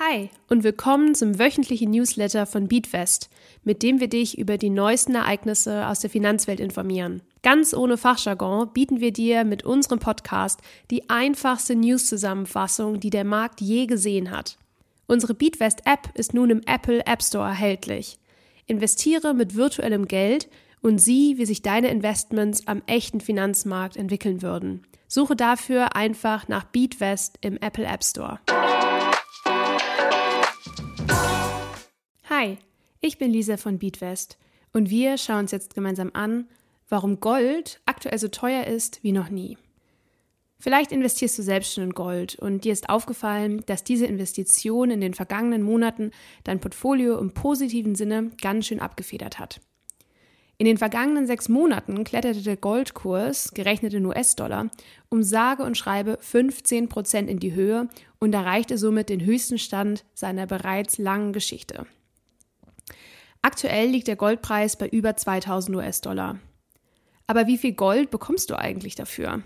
Hi und willkommen zum wöchentlichen Newsletter von Beatwest, mit dem wir dich über die neuesten Ereignisse aus der Finanzwelt informieren. Ganz ohne Fachjargon bieten wir dir mit unserem Podcast die einfachste News-Zusammenfassung, die der Markt je gesehen hat. Unsere Beatwest-App ist nun im Apple App Store erhältlich. Investiere mit virtuellem Geld und sieh, wie sich deine Investments am echten Finanzmarkt entwickeln würden. Suche dafür einfach nach Beatwest im Apple App Store. Hi, ich bin Lisa von Beatwest und wir schauen uns jetzt gemeinsam an, warum Gold aktuell so teuer ist wie noch nie. Vielleicht investierst du selbst schon in Gold und dir ist aufgefallen, dass diese Investition in den vergangenen Monaten dein Portfolio im positiven Sinne ganz schön abgefedert hat. In den vergangenen sechs Monaten kletterte der Goldkurs, gerechnet in US-Dollar, um sage und schreibe 15 Prozent in die Höhe und erreichte somit den höchsten Stand seiner bereits langen Geschichte. Aktuell liegt der Goldpreis bei über 2000 US-Dollar. Aber wie viel Gold bekommst du eigentlich dafür?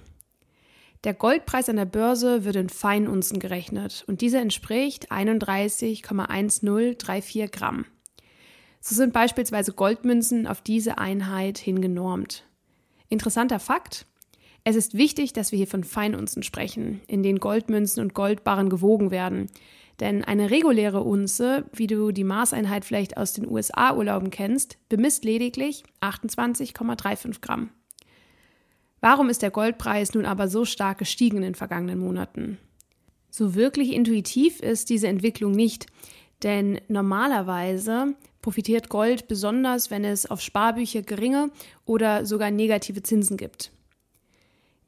Der Goldpreis an der Börse wird in Feinunzen gerechnet und dieser entspricht 31,1034 Gramm. So sind beispielsweise Goldmünzen auf diese Einheit hingenormt. Interessanter Fakt, es ist wichtig, dass wir hier von Feinunzen sprechen, in denen Goldmünzen und Goldbarren gewogen werden. Denn eine reguläre Unze, wie du die Maßeinheit vielleicht aus den USA-Urlauben kennst, bemisst lediglich 28,35 Gramm. Warum ist der Goldpreis nun aber so stark gestiegen in den vergangenen Monaten? So wirklich intuitiv ist diese Entwicklung nicht, denn normalerweise profitiert Gold besonders, wenn es auf Sparbücher geringe oder sogar negative Zinsen gibt.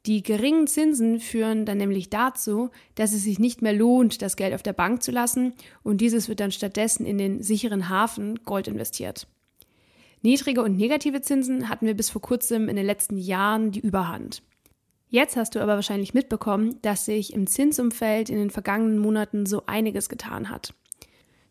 Die geringen Zinsen führen dann nämlich dazu, dass es sich nicht mehr lohnt, das Geld auf der Bank zu lassen und dieses wird dann stattdessen in den sicheren Hafen Gold investiert. Niedrige und negative Zinsen hatten wir bis vor kurzem in den letzten Jahren die Überhand. Jetzt hast du aber wahrscheinlich mitbekommen, dass sich im Zinsumfeld in den vergangenen Monaten so einiges getan hat.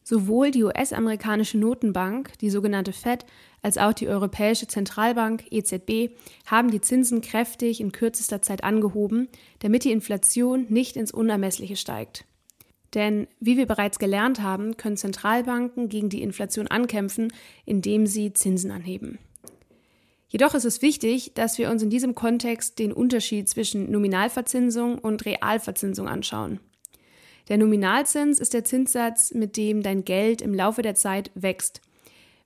Sowohl die US-amerikanische Notenbank, die sogenannte Fed, als auch die Europäische Zentralbank EZB haben die Zinsen kräftig in kürzester Zeit angehoben, damit die Inflation nicht ins Unermessliche steigt. Denn wie wir bereits gelernt haben, können Zentralbanken gegen die Inflation ankämpfen, indem sie Zinsen anheben. Jedoch ist es wichtig, dass wir uns in diesem Kontext den Unterschied zwischen Nominalverzinsung und Realverzinsung anschauen. Der Nominalzins ist der Zinssatz, mit dem dein Geld im Laufe der Zeit wächst.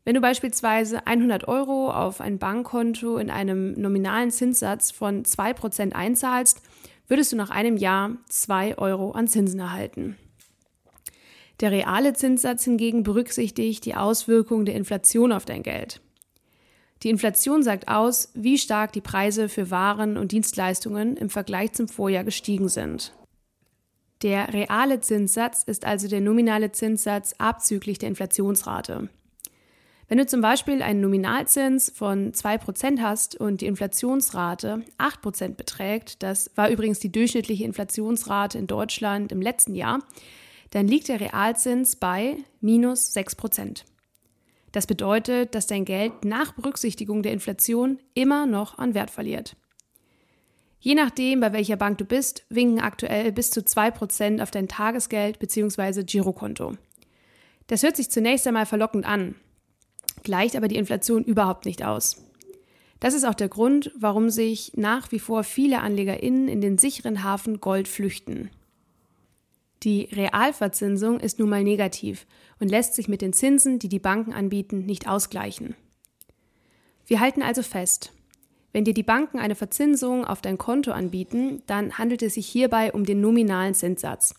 Wenn du beispielsweise 100 Euro auf ein Bankkonto in einem nominalen Zinssatz von 2% einzahlst, würdest du nach einem Jahr 2 Euro an Zinsen erhalten. Der reale Zinssatz hingegen berücksichtigt die Auswirkungen der Inflation auf dein Geld. Die Inflation sagt aus, wie stark die Preise für Waren und Dienstleistungen im Vergleich zum Vorjahr gestiegen sind. Der reale Zinssatz ist also der nominale Zinssatz abzüglich der Inflationsrate. Wenn du zum Beispiel einen Nominalzins von 2% hast und die Inflationsrate 8% beträgt, das war übrigens die durchschnittliche Inflationsrate in Deutschland im letzten Jahr, dann liegt der Realzins bei minus 6%. Das bedeutet, dass dein Geld nach Berücksichtigung der Inflation immer noch an Wert verliert. Je nachdem, bei welcher Bank du bist, winken aktuell bis zu 2% auf dein Tagesgeld bzw. Girokonto. Das hört sich zunächst einmal verlockend an, gleicht aber die Inflation überhaupt nicht aus. Das ist auch der Grund, warum sich nach wie vor viele AnlegerInnen in den sicheren Hafen Gold flüchten. Die Realverzinsung ist nun mal negativ und lässt sich mit den Zinsen, die die Banken anbieten, nicht ausgleichen. Wir halten also fest, wenn dir die Banken eine Verzinsung auf dein Konto anbieten, dann handelt es sich hierbei um den nominalen Zinssatz.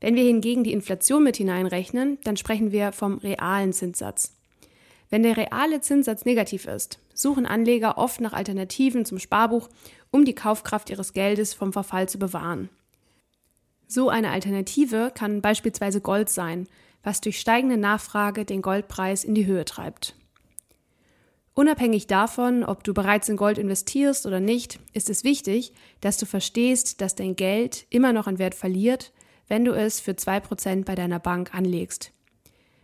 Wenn wir hingegen die Inflation mit hineinrechnen, dann sprechen wir vom realen Zinssatz. Wenn der reale Zinssatz negativ ist, suchen Anleger oft nach Alternativen zum Sparbuch, um die Kaufkraft ihres Geldes vom Verfall zu bewahren. So eine Alternative kann beispielsweise Gold sein, was durch steigende Nachfrage den Goldpreis in die Höhe treibt. Unabhängig davon, ob du bereits in Gold investierst oder nicht, ist es wichtig, dass du verstehst, dass dein Geld immer noch an Wert verliert, wenn du es für 2% bei deiner Bank anlegst.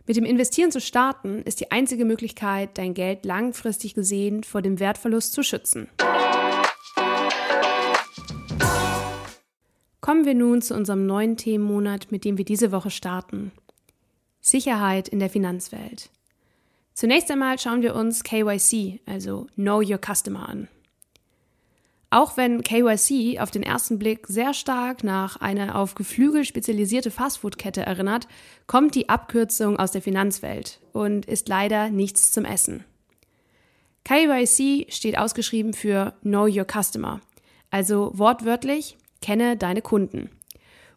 Mit dem Investieren zu starten ist die einzige Möglichkeit, dein Geld langfristig gesehen vor dem Wertverlust zu schützen. Kommen wir nun zu unserem neuen Themenmonat, mit dem wir diese Woche starten. Sicherheit in der Finanzwelt. Zunächst einmal schauen wir uns KYC, also Know Your Customer an. Auch wenn KYC auf den ersten Blick sehr stark nach einer auf Geflügel spezialisierte Fastfood-Kette erinnert, kommt die Abkürzung aus der Finanzwelt und ist leider nichts zum Essen. KYC steht ausgeschrieben für Know Your Customer, also wortwörtlich kenne deine Kunden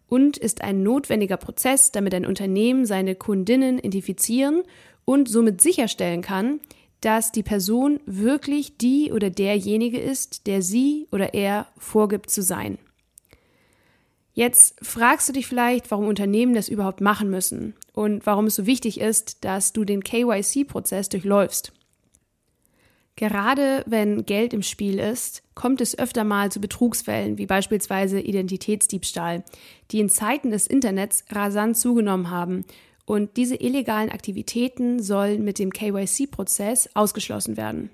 und ist ein notwendiger Prozess, damit ein Unternehmen seine Kundinnen identifizieren und somit sicherstellen kann, dass die Person wirklich die oder derjenige ist, der sie oder er vorgibt zu sein. Jetzt fragst du dich vielleicht, warum Unternehmen das überhaupt machen müssen und warum es so wichtig ist, dass du den KYC-Prozess durchläufst. Gerade wenn Geld im Spiel ist, kommt es öfter mal zu Betrugsfällen, wie beispielsweise Identitätsdiebstahl, die in Zeiten des Internets rasant zugenommen haben. Und diese illegalen Aktivitäten sollen mit dem KYC-Prozess ausgeschlossen werden.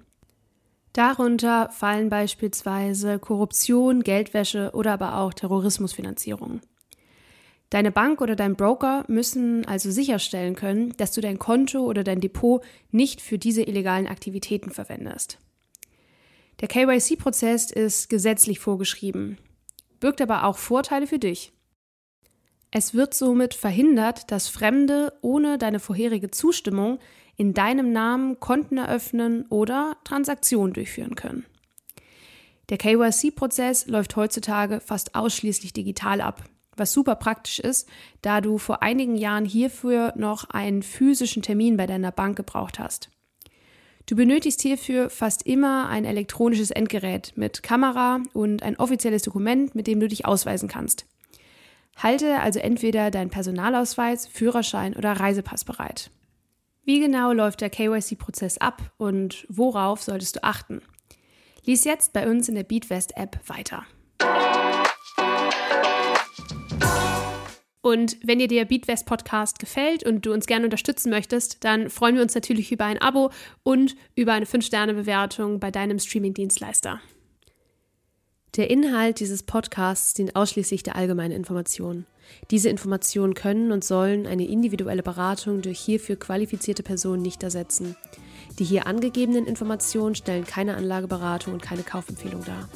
Darunter fallen beispielsweise Korruption, Geldwäsche oder aber auch Terrorismusfinanzierung. Deine Bank oder dein Broker müssen also sicherstellen können, dass du dein Konto oder dein Depot nicht für diese illegalen Aktivitäten verwendest. Der KYC-Prozess ist gesetzlich vorgeschrieben, birgt aber auch Vorteile für dich. Es wird somit verhindert, dass Fremde ohne deine vorherige Zustimmung in deinem Namen Konten eröffnen oder Transaktionen durchführen können. Der KYC-Prozess läuft heutzutage fast ausschließlich digital ab was super praktisch ist, da du vor einigen Jahren hierfür noch einen physischen Termin bei deiner Bank gebraucht hast. Du benötigst hierfür fast immer ein elektronisches Endgerät mit Kamera und ein offizielles Dokument, mit dem du dich ausweisen kannst. Halte also entweder deinen Personalausweis, Führerschein oder Reisepass bereit. Wie genau läuft der KYC-Prozess ab und worauf solltest du achten? Lies jetzt bei uns in der BeatWest-App weiter. Und wenn dir der Beatwest Podcast gefällt und du uns gerne unterstützen möchtest, dann freuen wir uns natürlich über ein Abo und über eine 5-Sterne-Bewertung bei deinem Streaming-Dienstleister. Der Inhalt dieses Podcasts dient ausschließlich der allgemeinen Information. Diese Informationen können und sollen eine individuelle Beratung durch hierfür qualifizierte Personen nicht ersetzen. Die hier angegebenen Informationen stellen keine Anlageberatung und keine Kaufempfehlung dar.